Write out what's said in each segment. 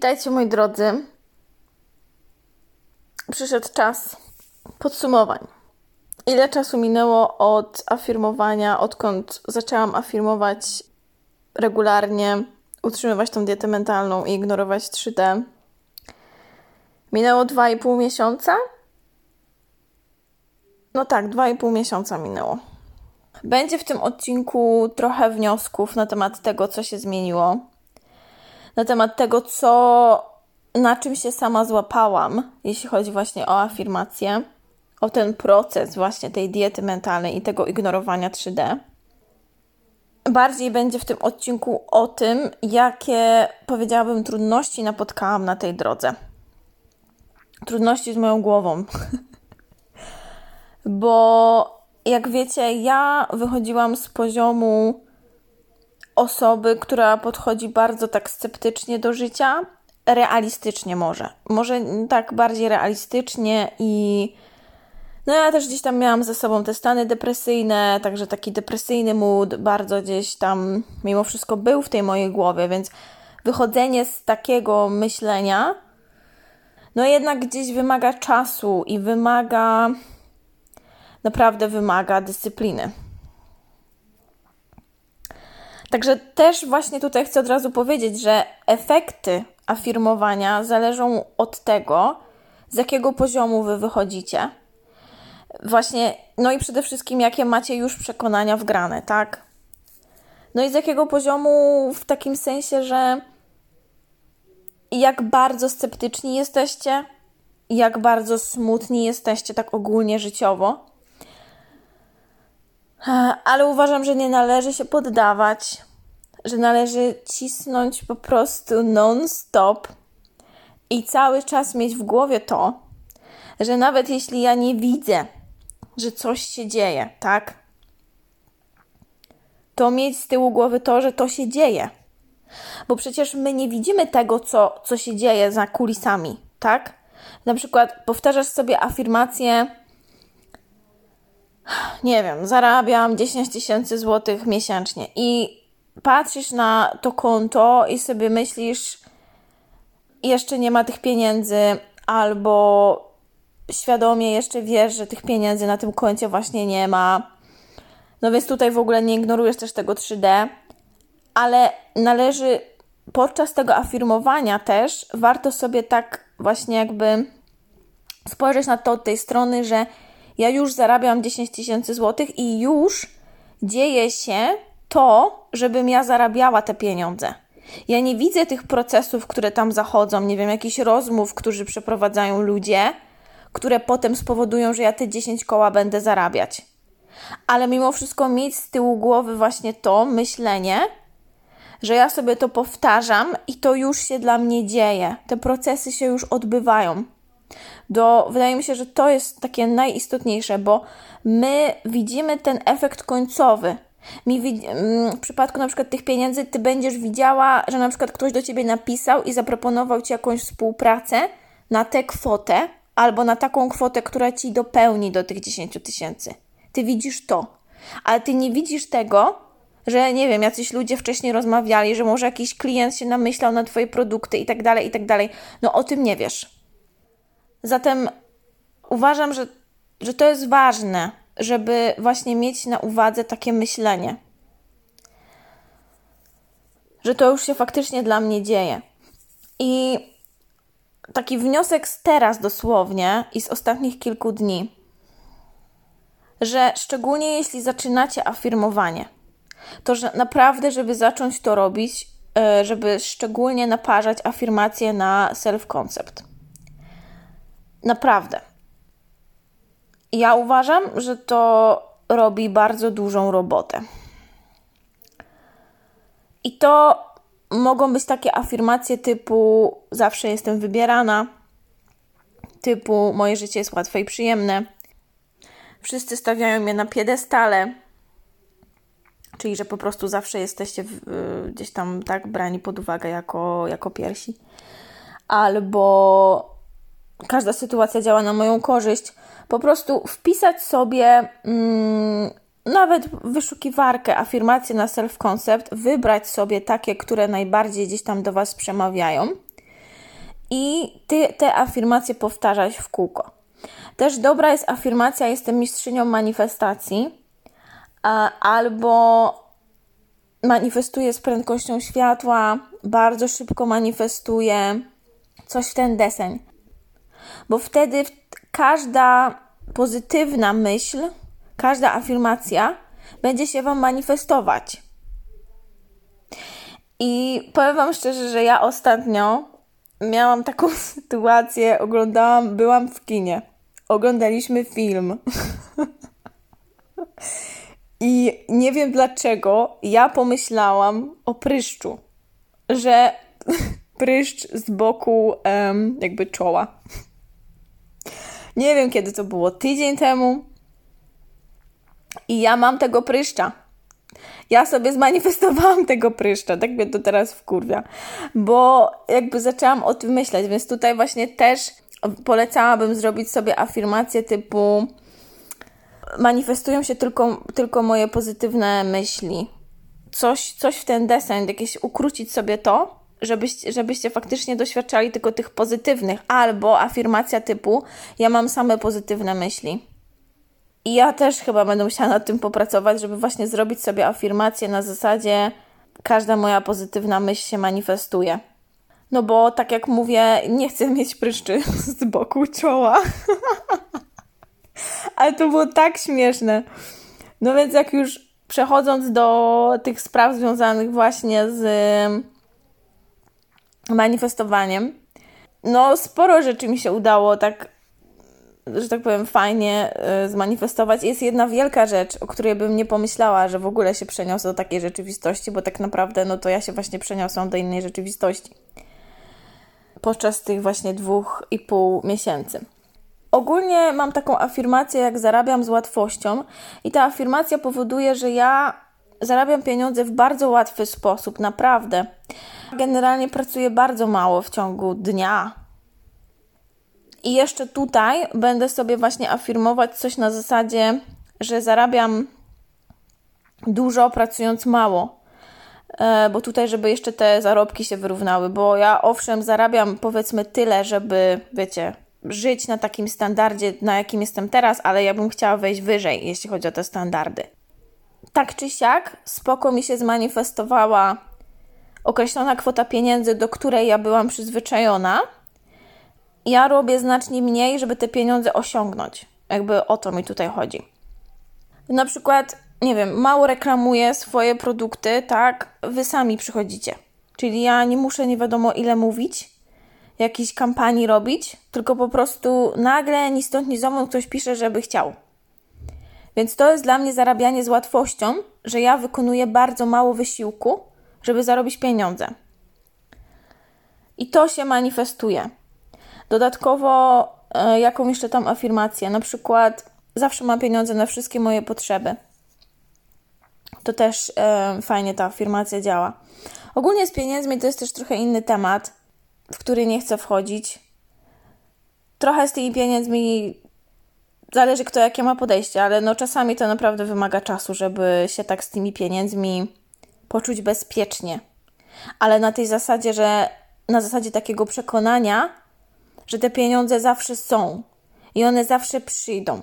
Witajcie moi drodzy. Przyszedł czas podsumowań. Ile czasu minęło od afirmowania, odkąd zaczęłam afirmować regularnie, utrzymywać tą dietę mentalną i ignorować 3D? Minęło 2,5 miesiąca? No tak, 2,5 miesiąca minęło. Będzie w tym odcinku trochę wniosków na temat tego, co się zmieniło na temat tego, co, na czym się sama złapałam, jeśli chodzi właśnie o afirmację, o ten proces właśnie tej diety mentalnej i tego ignorowania 3D. Bardziej będzie w tym odcinku o tym, jakie powiedziałabym trudności napotkałam na tej drodze. Trudności z moją głową. Bo jak wiecie, ja wychodziłam z poziomu osoby, która podchodzi bardzo tak sceptycznie do życia, realistycznie może. Może tak bardziej realistycznie i no ja też gdzieś tam miałam ze sobą te stany depresyjne, także taki depresyjny mood bardzo gdzieś tam mimo wszystko był w tej mojej głowie, więc wychodzenie z takiego myślenia no jednak gdzieś wymaga czasu i wymaga naprawdę wymaga dyscypliny. Także też właśnie tutaj chcę od razu powiedzieć, że efekty afirmowania zależą od tego, z jakiego poziomu wy wychodzicie. Właśnie, no i przede wszystkim, jakie macie już przekonania wgrane, tak? No i z jakiego poziomu w takim sensie, że jak bardzo sceptyczni jesteście, jak bardzo smutni jesteście tak ogólnie życiowo. Ale uważam, że nie należy się poddawać, że należy cisnąć po prostu non-stop i cały czas mieć w głowie to, że nawet jeśli ja nie widzę, że coś się dzieje, tak? To mieć z tyłu głowy to, że to się dzieje. Bo przecież my nie widzimy tego, co, co się dzieje za kulisami, tak? Na przykład powtarzasz sobie afirmację, nie wiem, zarabiam 10 tysięcy złotych miesięcznie i patrzysz na to konto i sobie myślisz, jeszcze nie ma tych pieniędzy, albo świadomie jeszcze wiesz, że tych pieniędzy na tym koncie właśnie nie ma. No więc tutaj w ogóle nie ignorujesz też tego 3D, ale należy podczas tego afirmowania też warto sobie tak właśnie jakby spojrzeć na to od tej strony, że ja już zarabiam 10 tysięcy złotych i już dzieje się to, żebym ja zarabiała te pieniądze. Ja nie widzę tych procesów, które tam zachodzą, nie wiem, jakichś rozmów, którzy przeprowadzają ludzie, które potem spowodują, że ja te 10 koła będę zarabiać. Ale mimo wszystko mieć z tyłu głowy właśnie to myślenie, że ja sobie to powtarzam i to już się dla mnie dzieje. Te procesy się już odbywają do, wydaje mi się, że to jest takie najistotniejsze, bo my widzimy ten efekt końcowy. Mi, mm, w przypadku na przykład tych pieniędzy, ty będziesz widziała, że na przykład ktoś do ciebie napisał i zaproponował ci jakąś współpracę na tę kwotę, albo na taką kwotę, która ci dopełni do tych 10 tysięcy. Ty widzisz to, ale ty nie widzisz tego, że nie wiem, jacyś ludzie wcześniej rozmawiali, że może jakiś klient się namyślał na Twoje produkty i tak dalej, i tak dalej. No o tym nie wiesz. Zatem uważam, że, że to jest ważne, żeby właśnie mieć na uwadze takie myślenie. Że to już się faktycznie dla mnie dzieje. I taki wniosek z teraz dosłownie i z ostatnich kilku dni, że szczególnie jeśli zaczynacie afirmowanie, to że naprawdę, żeby zacząć to robić, e, żeby szczególnie naparzać afirmacje na self-concept. Naprawdę. Ja uważam, że to robi bardzo dużą robotę. I to mogą być takie afirmacje typu zawsze jestem wybierana, typu moje życie jest łatwe i przyjemne. Wszyscy stawiają mnie na piedestale, czyli że po prostu zawsze jesteście gdzieś tam tak brani pod uwagę jako, jako piersi. Albo każda sytuacja działa na moją korzyść. Po prostu wpisać sobie mm, nawet wyszukiwarkę, afirmacje na self-concept, wybrać sobie takie, które najbardziej gdzieś tam do Was przemawiają i ty te afirmacje powtarzać w kółko. Też dobra jest afirmacja, jestem mistrzynią manifestacji, albo manifestuję z prędkością światła, bardzo szybko manifestuję, coś w ten deseń. Bo wtedy każda pozytywna myśl, każda afirmacja będzie się Wam manifestować. I powiem Wam szczerze, że ja ostatnio miałam taką sytuację, oglądałam, byłam w kinie, oglądaliśmy film. I nie wiem dlaczego ja pomyślałam o pryszczu, że pryszcz z boku um, jakby czoła. Nie wiem kiedy to było, tydzień temu. I ja mam tego pryszcza. Ja sobie zmanifestowałam tego pryszcza, tak mnie to teraz wkurwia, bo jakby zaczęłam o tym myśleć, więc tutaj właśnie też polecałabym zrobić sobie afirmację typu manifestują się tylko, tylko moje pozytywne myśli. Coś, coś w ten deseń, jakieś ukrócić sobie to, żebyście, żebyście faktycznie doświadczali tylko tych pozytywnych, albo afirmacja typu ja mam same pozytywne myśli. I ja też chyba będę musiała nad tym popracować, żeby właśnie zrobić sobie afirmację na zasadzie każda moja pozytywna myśl się manifestuje. No bo tak jak mówię, nie chcę mieć pryszczy z boku czoła. Ale to było tak śmieszne. No więc jak już przechodząc do tych spraw związanych właśnie z manifestowaniem, no sporo rzeczy mi się udało tak, że tak powiem, fajnie y, zmanifestować. Jest jedna wielka rzecz, o której bym nie pomyślała, że w ogóle się przeniosę do takiej rzeczywistości, bo tak naprawdę no to ja się właśnie przeniosłam do innej rzeczywistości podczas tych właśnie dwóch i pół miesięcy. Ogólnie mam taką afirmację, jak zarabiam z łatwością, i ta afirmacja powoduje, że ja zarabiam pieniądze w bardzo łatwy sposób, naprawdę. Generalnie pracuję bardzo mało w ciągu dnia. I jeszcze tutaj będę sobie właśnie afirmować coś na zasadzie, że zarabiam dużo pracując mało. E, bo tutaj, żeby jeszcze te zarobki się wyrównały, bo ja owszem zarabiam powiedzmy tyle, żeby, wiecie, żyć na takim standardzie, na jakim jestem teraz, ale ja bym chciała wejść wyżej, jeśli chodzi o te standardy. Tak czy siak, spoko mi się zmanifestowała określona kwota pieniędzy, do której ja byłam przyzwyczajona. Ja robię znacznie mniej, żeby te pieniądze osiągnąć. Jakby o to mi tutaj chodzi. Na przykład, nie wiem, mało reklamuję swoje produkty, tak? Wy sami przychodzicie. Czyli ja nie muszę nie wiadomo ile mówić, jakiejś kampanii robić, tylko po prostu nagle ni stąd ni zowąd ktoś pisze, żeby chciał. Więc to jest dla mnie zarabianie z łatwością, że ja wykonuję bardzo mało wysiłku, żeby zarobić pieniądze. I to się manifestuje. Dodatkowo, e, jaką jeszcze tam afirmację? Na przykład, zawsze mam pieniądze na wszystkie moje potrzeby. To też e, fajnie ta afirmacja działa. Ogólnie z pieniędzmi to jest też trochę inny temat w który nie chcę wchodzić. Trochę z tymi pieniędzmi zależy kto jakie ma podejście, ale no czasami to naprawdę wymaga czasu, żeby się tak z tymi pieniędzmi poczuć bezpiecznie. Ale na tej zasadzie, że na zasadzie takiego przekonania, że te pieniądze zawsze są i one zawsze przyjdą.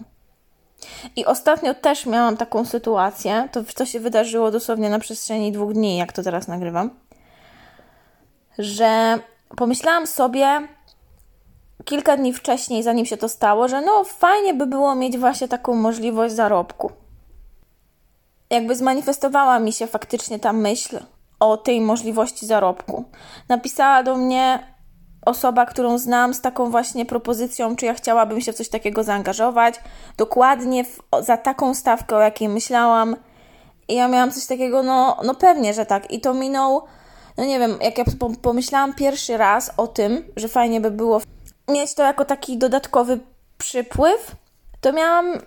I ostatnio też miałam taką sytuację, to, to się wydarzyło dosłownie na przestrzeni dwóch dni, jak to teraz nagrywam, że pomyślałam sobie kilka dni wcześniej, zanim się to stało, że no fajnie by było mieć właśnie taką możliwość zarobku. Jakby zmanifestowała mi się faktycznie ta myśl o tej możliwości zarobku. Napisała do mnie osoba, którą znam z taką właśnie propozycją, czy ja chciałabym się w coś takiego zaangażować, dokładnie w, za taką stawkę, o jakiej myślałam. I ja miałam coś takiego, no, no pewnie, że tak. I to minął no nie wiem, jak ja pomyślałam pierwszy raz o tym, że fajnie by było mieć to jako taki dodatkowy przypływ, to miałam,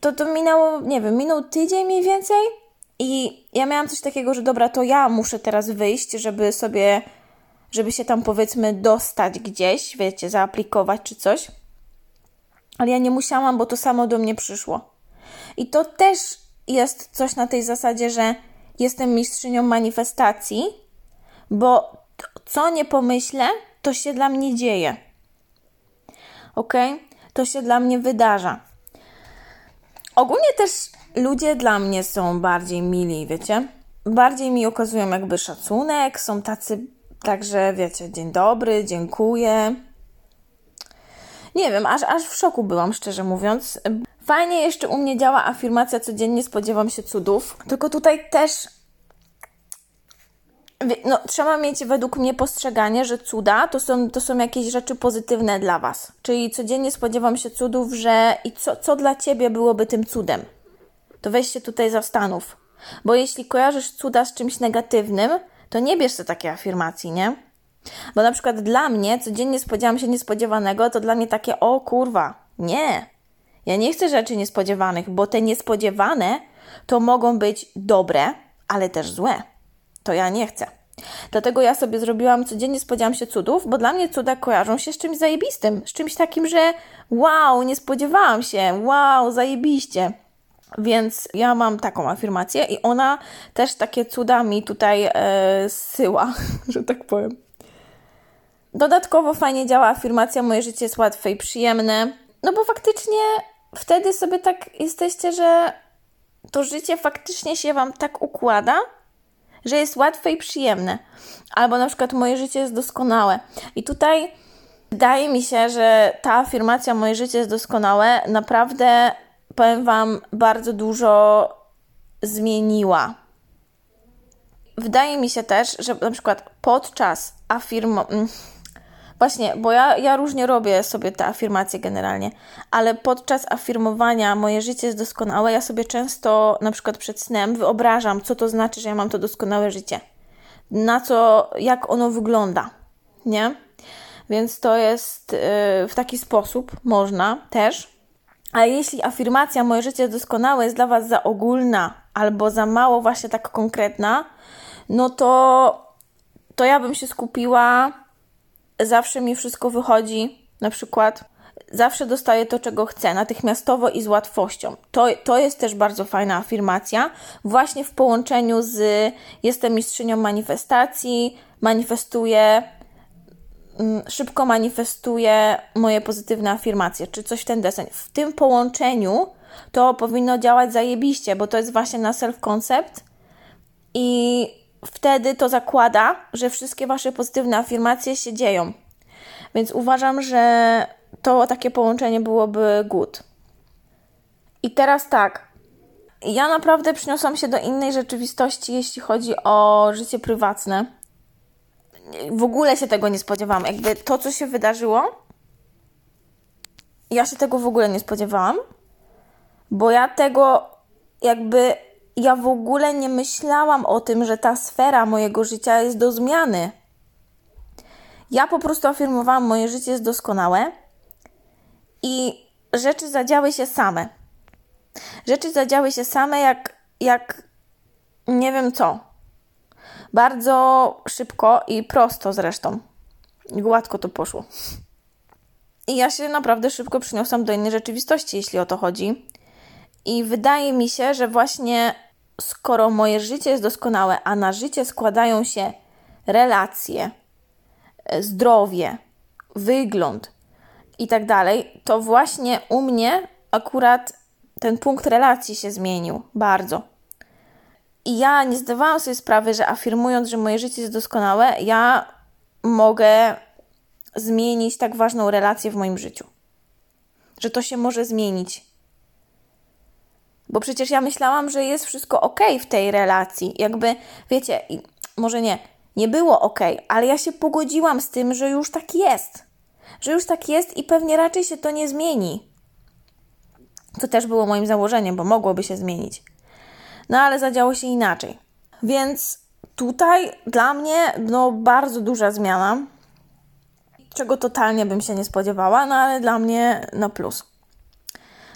to, to minęło, nie wiem, minął tydzień mniej więcej i ja miałam coś takiego, że dobra, to ja muszę teraz wyjść, żeby sobie, żeby się tam powiedzmy dostać gdzieś, wiecie, zaaplikować czy coś. Ale ja nie musiałam, bo to samo do mnie przyszło. I to też jest coś na tej zasadzie, że jestem mistrzynią manifestacji, bo co nie pomyślę, to się dla mnie dzieje. Ok? To się dla mnie wydarza. Ogólnie też ludzie dla mnie są bardziej mili, wiecie? Bardziej mi okazują jakby szacunek, są tacy, także wiecie, dzień dobry, dziękuję. Nie wiem, aż, aż w szoku byłam, szczerze mówiąc. Fajnie jeszcze u mnie działa afirmacja codziennie spodziewam się cudów, tylko tutaj też no, trzeba mieć według mnie postrzeganie, że cuda to są, to są jakieś rzeczy pozytywne dla Was. Czyli codziennie spodziewam się cudów, że i co, co dla Ciebie byłoby tym cudem? To weź się tutaj zastanów. Bo jeśli kojarzysz cuda z czymś negatywnym, to nie bierz sobie takiej afirmacji, nie? Bo na przykład dla mnie codziennie spodziewam się niespodziewanego, to dla mnie takie o kurwa, nie. Ja nie chcę rzeczy niespodziewanych, bo te niespodziewane to mogą być dobre, ale też złe to ja nie chcę. Dlatego ja sobie zrobiłam, codziennie spodziewam się cudów, bo dla mnie cuda kojarzą się z czymś zajebistym, z czymś takim, że wow, nie spodziewałam się, wow, zajebiście. Więc ja mam taką afirmację i ona też takie cuda mi tutaj e, syła, że tak powiem. Dodatkowo fajnie działa afirmacja, moje życie jest łatwe i przyjemne, no bo faktycznie wtedy sobie tak jesteście, że to życie faktycznie się Wam tak układa, że jest łatwe i przyjemne. Albo na przykład moje życie jest doskonałe. I tutaj wydaje mi się, że ta afirmacja moje życie jest doskonałe naprawdę, powiem Wam, bardzo dużo zmieniła. Wydaje mi się też, że na przykład podczas afirmowania mm, Właśnie, bo ja, ja różnie robię sobie te afirmacje generalnie, ale podczas afirmowania moje życie jest doskonałe, ja sobie często na przykład przed snem wyobrażam, co to znaczy, że ja mam to doskonałe życie. Na co, jak ono wygląda, nie? Więc to jest yy, w taki sposób można też. A jeśli afirmacja moje życie doskonałe jest dla Was za ogólna albo za mało właśnie tak konkretna, no to, to ja bym się skupiła zawsze mi wszystko wychodzi, na przykład zawsze dostaję to, czego chcę, natychmiastowo i z łatwością. To, to jest też bardzo fajna afirmacja, właśnie w połączeniu z jestem mistrzynią manifestacji, manifestuję, mm, szybko manifestuję moje pozytywne afirmacje, czy coś w ten deseń. W tym połączeniu to powinno działać zajebiście, bo to jest właśnie na self-concept i wtedy to zakłada, że wszystkie Wasze pozytywne afirmacje się dzieją. Więc uważam, że to takie połączenie byłoby good. I teraz tak. Ja naprawdę przyniosłam się do innej rzeczywistości, jeśli chodzi o życie prywatne. W ogóle się tego nie spodziewałam. Jakby to, co się wydarzyło, ja się tego w ogóle nie spodziewałam, bo ja tego jakby ja w ogóle nie myślałam o tym, że ta sfera mojego życia jest do zmiany. Ja po prostu afirmowałam, moje życie jest doskonałe i rzeczy zadziały się same. Rzeczy zadziały się same jak, jak nie wiem co. Bardzo szybko i prosto zresztą. Gładko to poszło. I ja się naprawdę szybko przyniosłam do innej rzeczywistości, jeśli o to chodzi. I wydaje mi się, że właśnie skoro moje życie jest doskonałe, a na życie składają się relacje, e, zdrowie, wygląd i tak dalej, to właśnie u mnie akurat ten punkt relacji się zmienił bardzo. I ja nie zdawałam sobie sprawy, że afirmując, że moje życie jest doskonałe, ja mogę zmienić tak ważną relację w moim życiu. Że to się może zmienić bo przecież ja myślałam, że jest wszystko ok w tej relacji. Jakby, wiecie, może nie, nie było ok, ale ja się pogodziłam z tym, że już tak jest. Że już tak jest i pewnie raczej się to nie zmieni. To też było moim założeniem, bo mogłoby się zmienić. No ale zadziało się inaczej. Więc tutaj dla mnie no, bardzo duża zmiana, czego totalnie bym się nie spodziewała, no ale dla mnie na plus.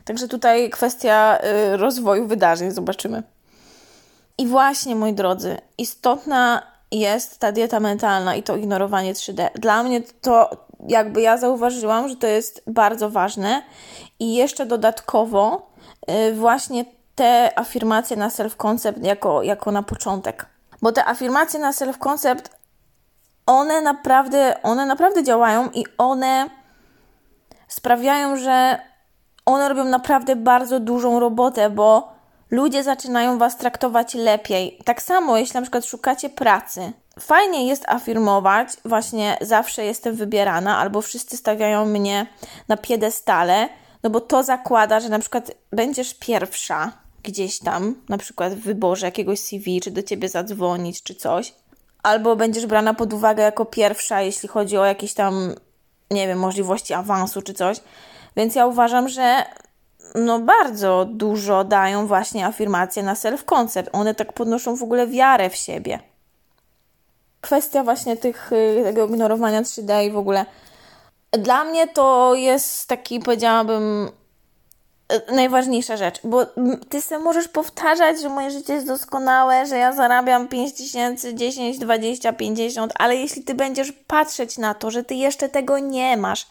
Także tutaj kwestia y, rozwoju wydarzeń, zobaczymy. I właśnie, moi drodzy, istotna jest ta dieta mentalna i to ignorowanie 3D. Dla mnie to jakby ja zauważyłam, że to jest bardzo ważne i jeszcze dodatkowo y, właśnie te afirmacje na self-concept jako, jako na początek. Bo te afirmacje na self-concept one naprawdę, one naprawdę działają i one sprawiają, że one robią naprawdę bardzo dużą robotę, bo ludzie zaczynają was traktować lepiej. Tak samo, jeśli na przykład szukacie pracy. Fajnie jest afirmować, właśnie zawsze jestem wybierana, albo wszyscy stawiają mnie na piedestale, no bo to zakłada, że na przykład będziesz pierwsza gdzieś tam, na przykład w wyborze jakiegoś CV, czy do ciebie zadzwonić, czy coś, albo będziesz brana pod uwagę jako pierwsza, jeśli chodzi o jakieś tam, nie wiem, możliwości awansu, czy coś. Więc ja uważam, że no bardzo dużo dają właśnie afirmacje na self-concept. One tak podnoszą w ogóle wiarę w siebie. Kwestia właśnie tych, y, tego ignorowania 3D i w ogóle. Dla mnie to jest taki, powiedziałabym, y, najważniejsza rzecz, bo ty sobie możesz powtarzać, że moje życie jest doskonałe, że ja zarabiam 5 tysięcy, 10, 20, 50, ale jeśli ty będziesz patrzeć na to, że ty jeszcze tego nie masz,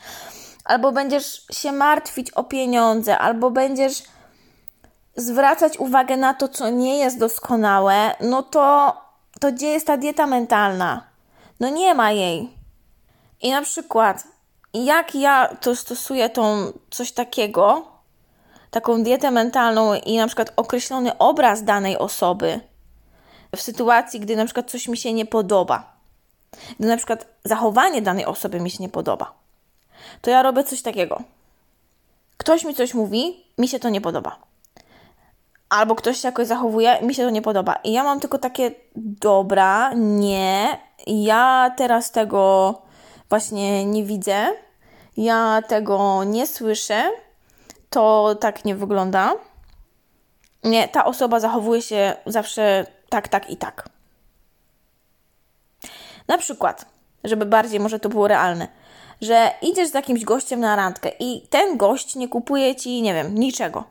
albo będziesz się martwić o pieniądze, albo będziesz zwracać uwagę na to, co nie jest doskonałe, no to, to gdzie jest ta dieta mentalna? No nie ma jej. I na przykład, jak ja to stosuję tą coś takiego, taką dietę mentalną i na przykład określony obraz danej osoby w sytuacji, gdy na przykład coś mi się nie podoba, gdy na przykład zachowanie danej osoby mi się nie podoba to ja robię coś takiego. Ktoś mi coś mówi, mi się to nie podoba. Albo ktoś się jakoś zachowuje, mi się to nie podoba. I ja mam tylko takie, dobra, nie, ja teraz tego właśnie nie widzę, ja tego nie słyszę, to tak nie wygląda. Nie, ta osoba zachowuje się zawsze tak, tak i tak. Na przykład, żeby bardziej może to było realne że idziesz z jakimś gościem na randkę i ten gość nie kupuje ci, nie wiem, niczego.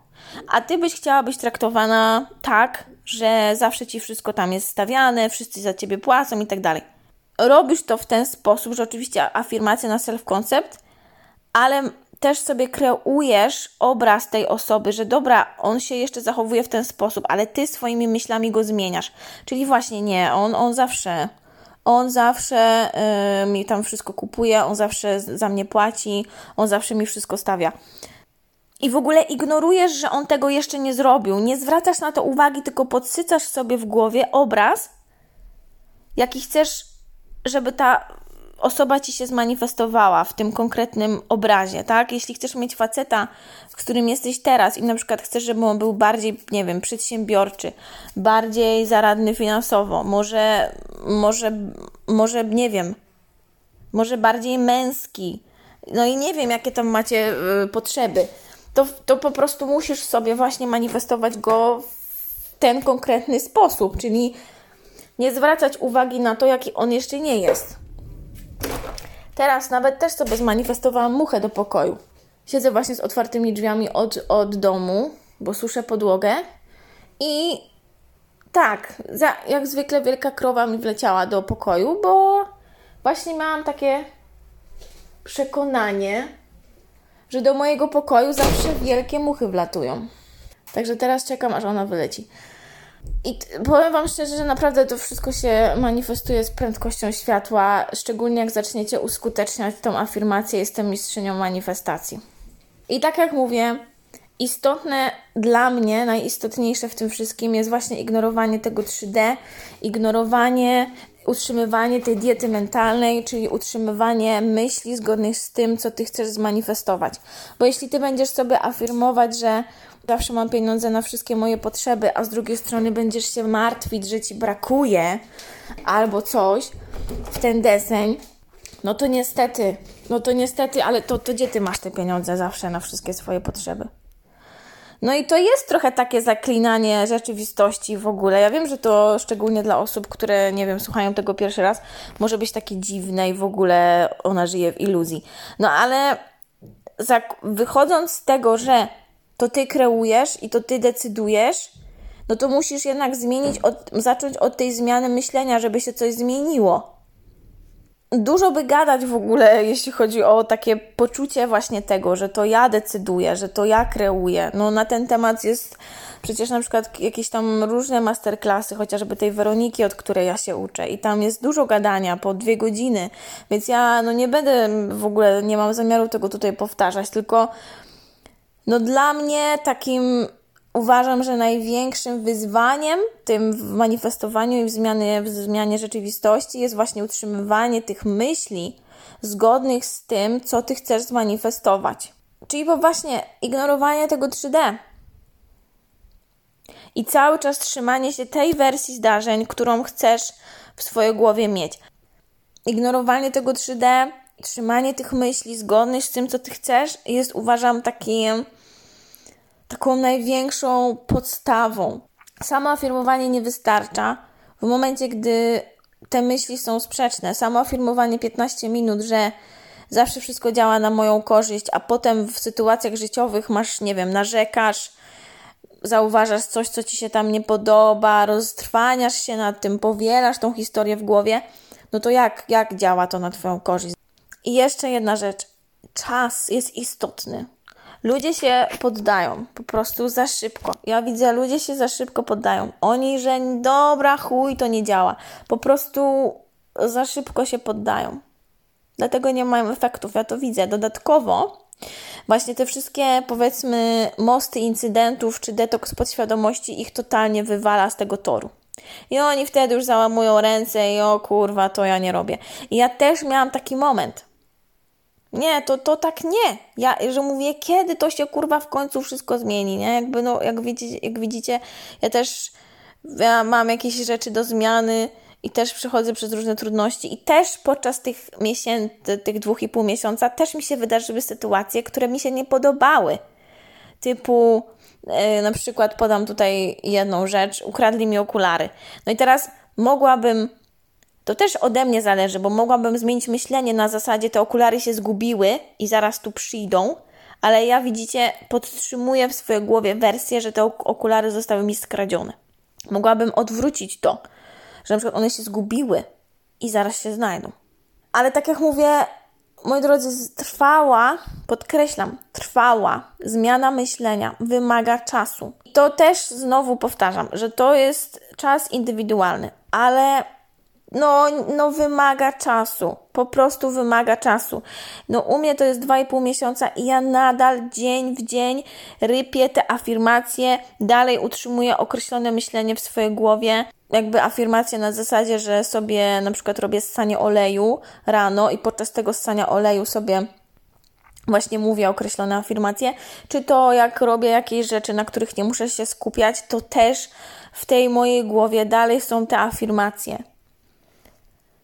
A ty byś chciała być traktowana tak, że zawsze ci wszystko tam jest stawiane, wszyscy za ciebie płacą i tak dalej. Robisz to w ten sposób, że oczywiście afirmacja na self-concept, ale też sobie kreujesz obraz tej osoby, że dobra, on się jeszcze zachowuje w ten sposób, ale ty swoimi myślami go zmieniasz. Czyli właśnie nie, on, on zawsze on zawsze y, mi tam wszystko kupuje, on zawsze za mnie płaci, on zawsze mi wszystko stawia. I w ogóle ignorujesz, że on tego jeszcze nie zrobił. Nie zwracasz na to uwagi, tylko podsycasz sobie w głowie obraz, jaki chcesz, żeby ta osoba ci się zmanifestowała w tym konkretnym obrazie, tak? Jeśli chcesz mieć faceta, z którym jesteś teraz i na przykład chcesz, żeby on był bardziej, nie wiem, przedsiębiorczy, bardziej zaradny finansowo, może, może, może, nie wiem, może bardziej męski, no i nie wiem, jakie tam macie y, potrzeby, to, to po prostu musisz sobie właśnie manifestować go w ten konkretny sposób, czyli nie zwracać uwagi na to, jaki on jeszcze nie jest. Teraz nawet też sobie zmanifestowałam muchę do pokoju. Siedzę właśnie z otwartymi drzwiami od, od domu, bo suszę podłogę i tak, za, jak zwykle wielka krowa mi wleciała do pokoju, bo właśnie miałam takie przekonanie, że do mojego pokoju zawsze wielkie muchy wlatują. Także teraz czekam, aż ona wyleci. I powiem Wam szczerze, że naprawdę to wszystko się manifestuje z prędkością światła, szczególnie jak zaczniecie uskuteczniać tą afirmację, jestem mistrzynią manifestacji. I tak jak mówię, istotne dla mnie, najistotniejsze w tym wszystkim jest właśnie ignorowanie tego 3D, ignorowanie, utrzymywanie tej diety mentalnej, czyli utrzymywanie myśli zgodnych z tym, co Ty chcesz zmanifestować. Bo jeśli Ty będziesz sobie afirmować, że zawsze mam pieniądze na wszystkie moje potrzeby, a z drugiej strony będziesz się martwić, że ci brakuje albo coś w ten deseń, no to niestety, no to niestety, ale to, to gdzie ty masz te pieniądze zawsze na wszystkie swoje potrzeby? No i to jest trochę takie zaklinanie rzeczywistości w ogóle. Ja wiem, że to szczególnie dla osób, które, nie wiem, słuchają tego pierwszy raz, może być takie dziwne i w ogóle ona żyje w iluzji. No ale wychodząc z tego, że to ty kreujesz i to ty decydujesz, no to musisz jednak zmienić, od, zacząć od tej zmiany myślenia, żeby się coś zmieniło. Dużo by gadać w ogóle, jeśli chodzi o takie poczucie właśnie tego, że to ja decyduję, że to ja kreuję. No na ten temat jest przecież na przykład jakieś tam różne masterclassy, chociażby tej Weroniki, od której ja się uczę i tam jest dużo gadania po dwie godziny, więc ja no nie będę w ogóle, nie mam zamiaru tego tutaj powtarzać, tylko no dla mnie takim uważam, że największym wyzwaniem tym w manifestowaniu i w zmianie, w zmianie rzeczywistości jest właśnie utrzymywanie tych myśli zgodnych z tym, co ty chcesz zmanifestować. Czyli po właśnie ignorowanie tego 3D. I cały czas trzymanie się tej wersji zdarzeń, którą chcesz w swojej głowie mieć. Ignorowanie tego 3D, trzymanie tych myśli zgodnych z tym, co ty chcesz, jest uważam takim taką największą podstawą. Samo afirmowanie nie wystarcza. W momencie, gdy te myśli są sprzeczne, samo afirmowanie 15 minut, że zawsze wszystko działa na moją korzyść, a potem w sytuacjach życiowych masz, nie wiem, narzekasz, zauważasz coś, co ci się tam nie podoba, roztrwaniasz się nad tym, powielasz tą historię w głowie, no to jak, jak działa to na Twoją korzyść? I jeszcze jedna rzecz. Czas jest istotny. Ludzie się poddają po prostu za szybko. Ja widzę, ludzie się za szybko poddają. Oni, że dobra, chuj, to nie działa. Po prostu za szybko się poddają. Dlatego nie mają efektów. Ja to widzę. Dodatkowo, właśnie te wszystkie, powiedzmy, mosty incydentów czy detoks podświadomości ich totalnie wywala z tego toru. I oni wtedy już załamują ręce i o kurwa, to ja nie robię. I ja też miałam taki moment. Nie, to, to tak nie. Ja, że mówię, kiedy to się kurwa w końcu wszystko zmieni, nie? Jakby, no, jak widzicie, jak widzicie ja też ja mam jakieś rzeczy do zmiany i też przechodzę przez różne trudności i też podczas tych miesięcy, tych dwóch i pół miesiąca też mi się wydarzyły sytuacje, które mi się nie podobały. Typu, yy, na przykład podam tutaj jedną rzecz, ukradli mi okulary. No i teraz mogłabym to też ode mnie zależy, bo mogłabym zmienić myślenie na zasadzie te okulary się zgubiły i zaraz tu przyjdą, ale ja widzicie, podtrzymuję w swojej głowie wersję, że te okulary zostały mi skradzione. Mogłabym odwrócić to, że na przykład one się zgubiły i zaraz się znajdą. Ale tak jak mówię, moi drodzy, trwała, podkreślam, trwała zmiana myślenia wymaga czasu. I to też znowu powtarzam, że to jest czas indywidualny, ale no, no wymaga czasu. Po prostu wymaga czasu. No u mnie to jest 2,5 miesiąca i ja nadal dzień w dzień rypię te afirmacje, dalej utrzymuję określone myślenie w swojej głowie. Jakby afirmacje na zasadzie, że sobie na przykład robię ssanie oleju rano i podczas tego ssania oleju sobie właśnie mówię określone afirmacje, czy to jak robię jakieś rzeczy, na których nie muszę się skupiać, to też w tej mojej głowie dalej są te afirmacje.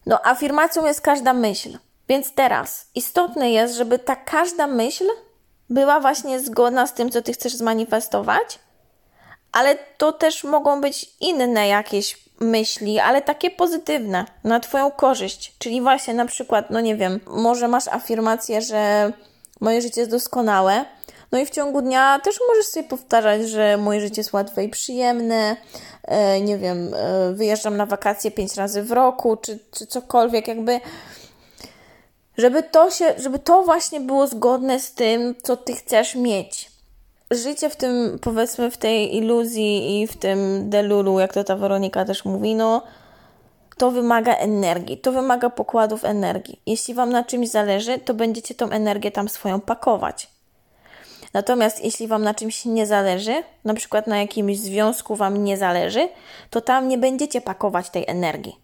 No, afirmacją jest każda myśl. Więc teraz istotne jest, żeby ta każda myśl była właśnie zgodna z tym, co ty chcesz zmanifestować, ale to też mogą być inne jakieś myśli, ale takie pozytywne, na Twoją korzyść. Czyli właśnie na przykład, no nie wiem, może masz afirmację, że moje życie jest doskonałe, no i w ciągu dnia też możesz sobie powtarzać, że moje życie jest łatwe i przyjemne, e, nie wiem, e, wyjeżdżam na wakacje pięć razy w roku, czy, czy cokolwiek, jakby żeby to się, żeby to właśnie było zgodne z tym, co ty chcesz mieć. Życie w tym, powiedzmy, w tej iluzji i w tym delulu, jak to ta Weronika też mówi, no to wymaga energii, to wymaga pokładów energii. Jeśli Wam na czymś zależy, to będziecie tą energię tam swoją pakować. Natomiast jeśli Wam na czymś nie zależy, na przykład na jakimś związku Wam nie zależy, to tam nie będziecie pakować tej energii.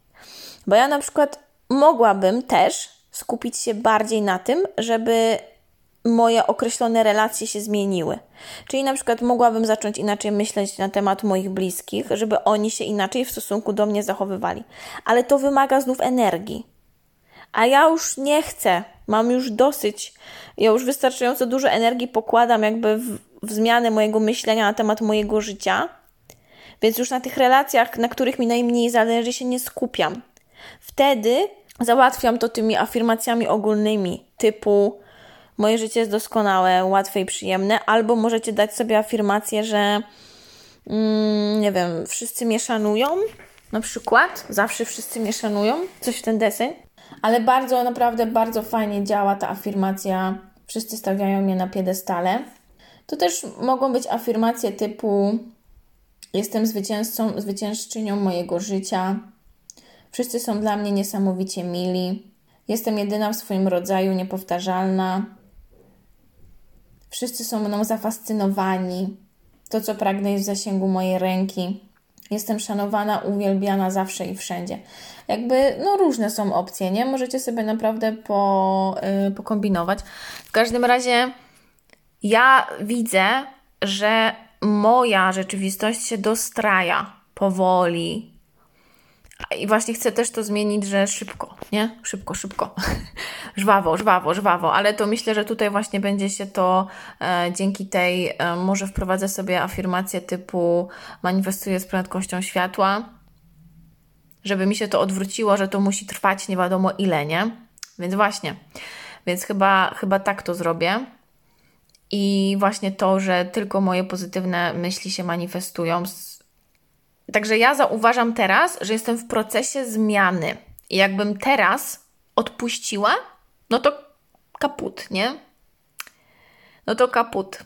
Bo ja na przykład mogłabym też skupić się bardziej na tym, żeby moje określone relacje się zmieniły. Czyli na przykład mogłabym zacząć inaczej myśleć na temat moich bliskich, żeby oni się inaczej w stosunku do mnie zachowywali. Ale to wymaga znów energii. A ja już nie chcę, mam już dosyć. Ja już wystarczająco dużo energii pokładam jakby w, w zmianę mojego myślenia na temat mojego życia, więc już na tych relacjach, na których mi najmniej zależy, się nie skupiam. Wtedy załatwiam to tymi afirmacjami ogólnymi, typu moje życie jest doskonałe, łatwe i przyjemne, albo możecie dać sobie afirmację, że mm, nie wiem, wszyscy mnie szanują, na przykład, zawsze wszyscy mnie szanują, coś w ten deseń. Ale bardzo, naprawdę bardzo fajnie działa ta afirmacja. Wszyscy stawiają mnie na piedestale. To też mogą być afirmacje typu jestem zwycięzcą, zwyciężczynią mojego życia. Wszyscy są dla mnie niesamowicie mili. Jestem jedyna w swoim rodzaju, niepowtarzalna. Wszyscy są mną zafascynowani. To, co pragnę, jest w zasięgu mojej ręki. Jestem szanowana, uwielbiana zawsze i wszędzie. Jakby, no różne są opcje, nie? Możecie sobie naprawdę po, yy, pokombinować. W każdym razie ja widzę, że moja rzeczywistość się dostraja powoli, i właśnie chcę też to zmienić, że szybko, nie? Szybko, szybko. żwawo, żwawo, żwawo. Ale to myślę, że tutaj właśnie będzie się to e, dzięki tej, e, może wprowadzę sobie afirmację typu manifestuję z prędkością światła, żeby mi się to odwróciło, że to musi trwać nie wiadomo ile, nie? Więc właśnie. Więc chyba, chyba tak to zrobię. I właśnie to, że tylko moje pozytywne myśli się manifestują, Także ja zauważam teraz, że jestem w procesie zmiany. I jakbym teraz odpuściła, no to kaput, nie? No to kaput.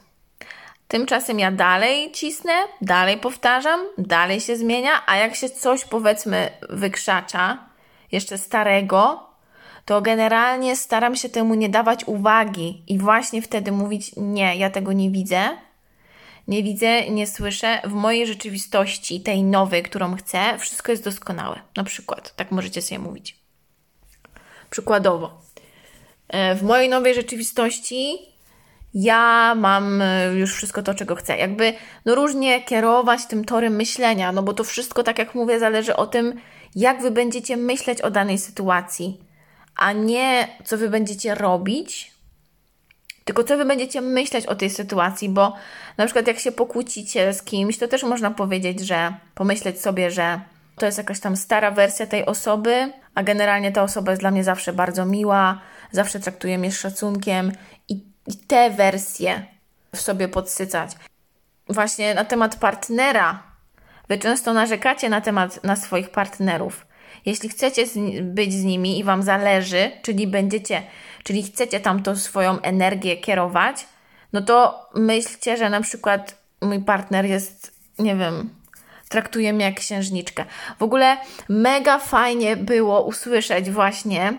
Tymczasem ja dalej cisnę, dalej powtarzam, dalej się zmienia, a jak się coś powiedzmy wykrzacza, jeszcze starego, to generalnie staram się temu nie dawać uwagi i właśnie wtedy mówić: Nie, ja tego nie widzę, nie widzę, nie słyszę. W mojej rzeczywistości, tej nowej, którą chcę, wszystko jest doskonałe. Na przykład, tak możecie sobie mówić. Przykładowo, e, w mojej nowej rzeczywistości ja mam e, już wszystko to, czego chcę. Jakby no różnie kierować tym torem myślenia, no bo to wszystko, tak jak mówię, zależy o tym, jak wy będziecie myśleć o danej sytuacji, a nie co wy będziecie robić, tylko co wy będziecie myśleć o tej sytuacji, bo na przykład jak się pokłócicie z kimś, to też można powiedzieć, że pomyśleć sobie, że to jest jakaś tam stara wersja tej osoby, a generalnie ta osoba jest dla mnie zawsze bardzo miła, zawsze traktuje mnie z szacunkiem i, i te wersje w sobie podsycać. Właśnie na temat partnera. Wy często narzekacie na temat na swoich partnerów. Jeśli chcecie być z nimi i Wam zależy, czyli będziecie czyli chcecie tam tą swoją energię kierować, no to myślcie, że na przykład mój partner jest, nie wiem, traktuje mnie jak księżniczkę. W ogóle mega fajnie było usłyszeć właśnie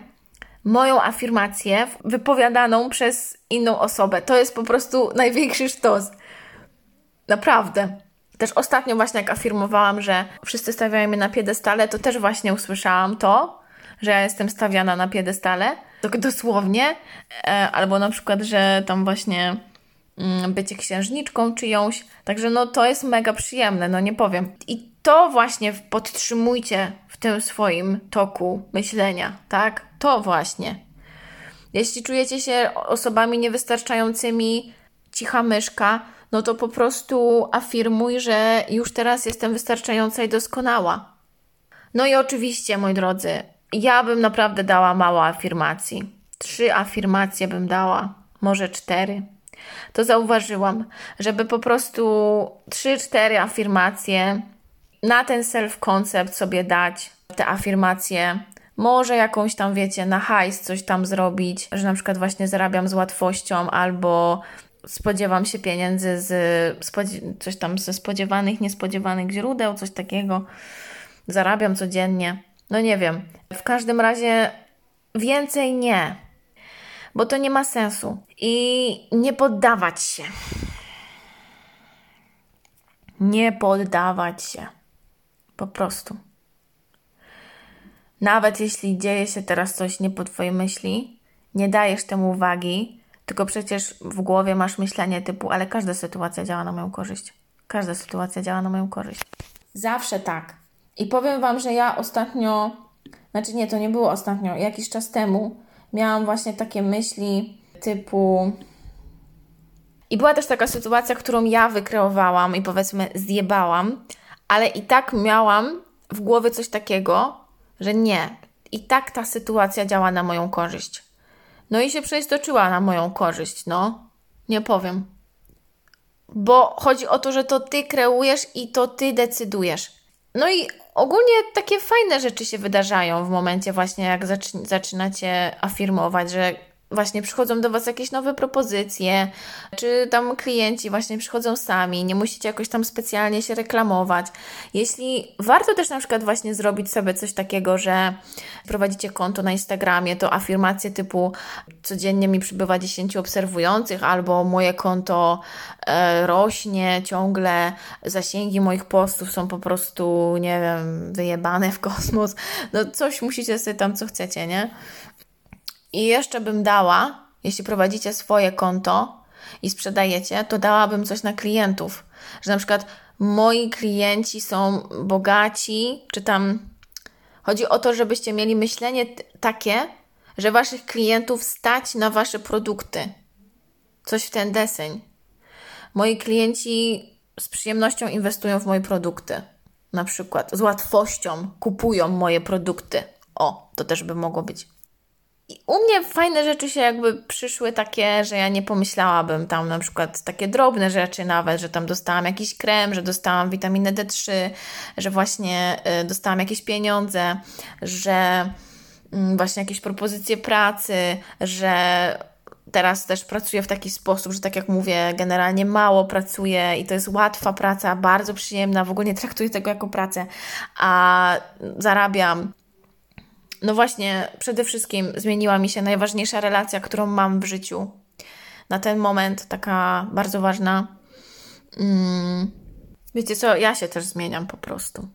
moją afirmację wypowiadaną przez inną osobę. To jest po prostu największy sztos. Naprawdę. Też ostatnio właśnie jak afirmowałam, że wszyscy stawiają mnie na piedestale, to też właśnie usłyszałam to, że ja jestem stawiana na piedestale dosłownie, e, albo na przykład, że tam właśnie mm, bycie księżniczką czyjąś. Także no to jest mega przyjemne, no nie powiem. I to właśnie podtrzymujcie w tym swoim toku myślenia, tak? To właśnie. Jeśli czujecie się osobami niewystarczającymi, cicha myszka, no to po prostu afirmuj, że już teraz jestem wystarczająca i doskonała. No i oczywiście, moi drodzy, ja bym naprawdę dała mało afirmacji. Trzy afirmacje bym dała, może cztery. To zauważyłam, żeby po prostu trzy, cztery afirmacje na ten self-concept sobie dać, te afirmacje. Może jakąś tam, wiecie, na hajs coś tam zrobić, że na przykład właśnie zarabiam z łatwością albo spodziewam się pieniędzy z coś tam ze spodziewanych, niespodziewanych źródeł, coś takiego. Zarabiam codziennie. No nie wiem. W każdym razie więcej nie, bo to nie ma sensu. I nie poddawać się. Nie poddawać się. Po prostu. Nawet jeśli dzieje się teraz coś nie po Twojej myśli, nie dajesz temu uwagi, tylko przecież w głowie masz myślenie typu, ale każda sytuacja działa na moją korzyść. Każda sytuacja działa na moją korzyść. Zawsze tak. I powiem Wam, że ja ostatnio, znaczy nie, to nie było ostatnio, jakiś czas temu miałam właśnie takie myśli typu. I była też taka sytuacja, którą ja wykreowałam i powiedzmy zjebałam, ale i tak miałam w głowie coś takiego, że nie. I tak ta sytuacja działa na moją korzyść. No i się przeistoczyła na moją korzyść, no. Nie powiem. Bo chodzi o to, że to ty kreujesz i to ty decydujesz. No i ogólnie takie fajne rzeczy się wydarzają w momencie właśnie, jak zaczy- zaczynacie afirmować, że właśnie przychodzą do Was jakieś nowe propozycje, czy tam klienci właśnie przychodzą sami, nie musicie jakoś tam specjalnie się reklamować. Jeśli warto też na przykład właśnie zrobić sobie coś takiego, że prowadzicie konto na Instagramie, to afirmacje typu codziennie mi przybywa 10 obserwujących, albo moje konto e, rośnie ciągle, zasięgi moich postów są po prostu, nie wiem, wyjebane w kosmos. No coś musicie sobie tam co chcecie, nie? I jeszcze bym dała, jeśli prowadzicie swoje konto i sprzedajecie, to dałabym coś na klientów. Że na przykład moi klienci są bogaci, czy tam chodzi o to, żebyście mieli myślenie takie, że waszych klientów stać na wasze produkty. Coś w ten deseń. Moi klienci z przyjemnością inwestują w moje produkty. Na przykład z łatwością kupują moje produkty. O, to też by mogło być i u mnie fajne rzeczy się jakby przyszły takie, że ja nie pomyślałabym tam na przykład takie drobne rzeczy nawet, że tam dostałam jakiś krem, że dostałam witaminę D3, że właśnie y, dostałam jakieś pieniądze, że y, właśnie jakieś propozycje pracy, że teraz też pracuję w taki sposób, że tak jak mówię, generalnie mało pracuję i to jest łatwa praca, bardzo przyjemna, w ogóle nie traktuję tego jako pracę, a zarabiam no właśnie, przede wszystkim zmieniła mi się najważniejsza relacja, którą mam w życiu. Na ten moment taka bardzo ważna. Mm, wiecie co, ja się też zmieniam po prostu.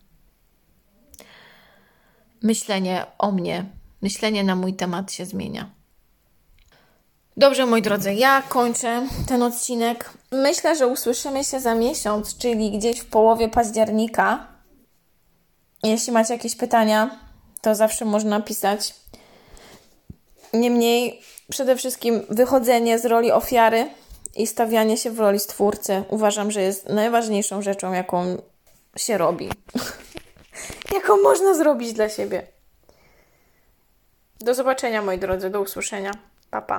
Myślenie o mnie, myślenie na mój temat się zmienia. Dobrze, moi drodzy, ja kończę ten odcinek. Myślę, że usłyszymy się za miesiąc, czyli gdzieś w połowie października. Jeśli macie jakieś pytania, to zawsze można pisać. Niemniej, przede wszystkim wychodzenie z roli ofiary i stawianie się w roli stwórcy uważam, że jest najważniejszą rzeczą, jaką się robi. jaką można zrobić dla siebie. Do zobaczenia, moi drodzy, do usłyszenia. Pa, pa.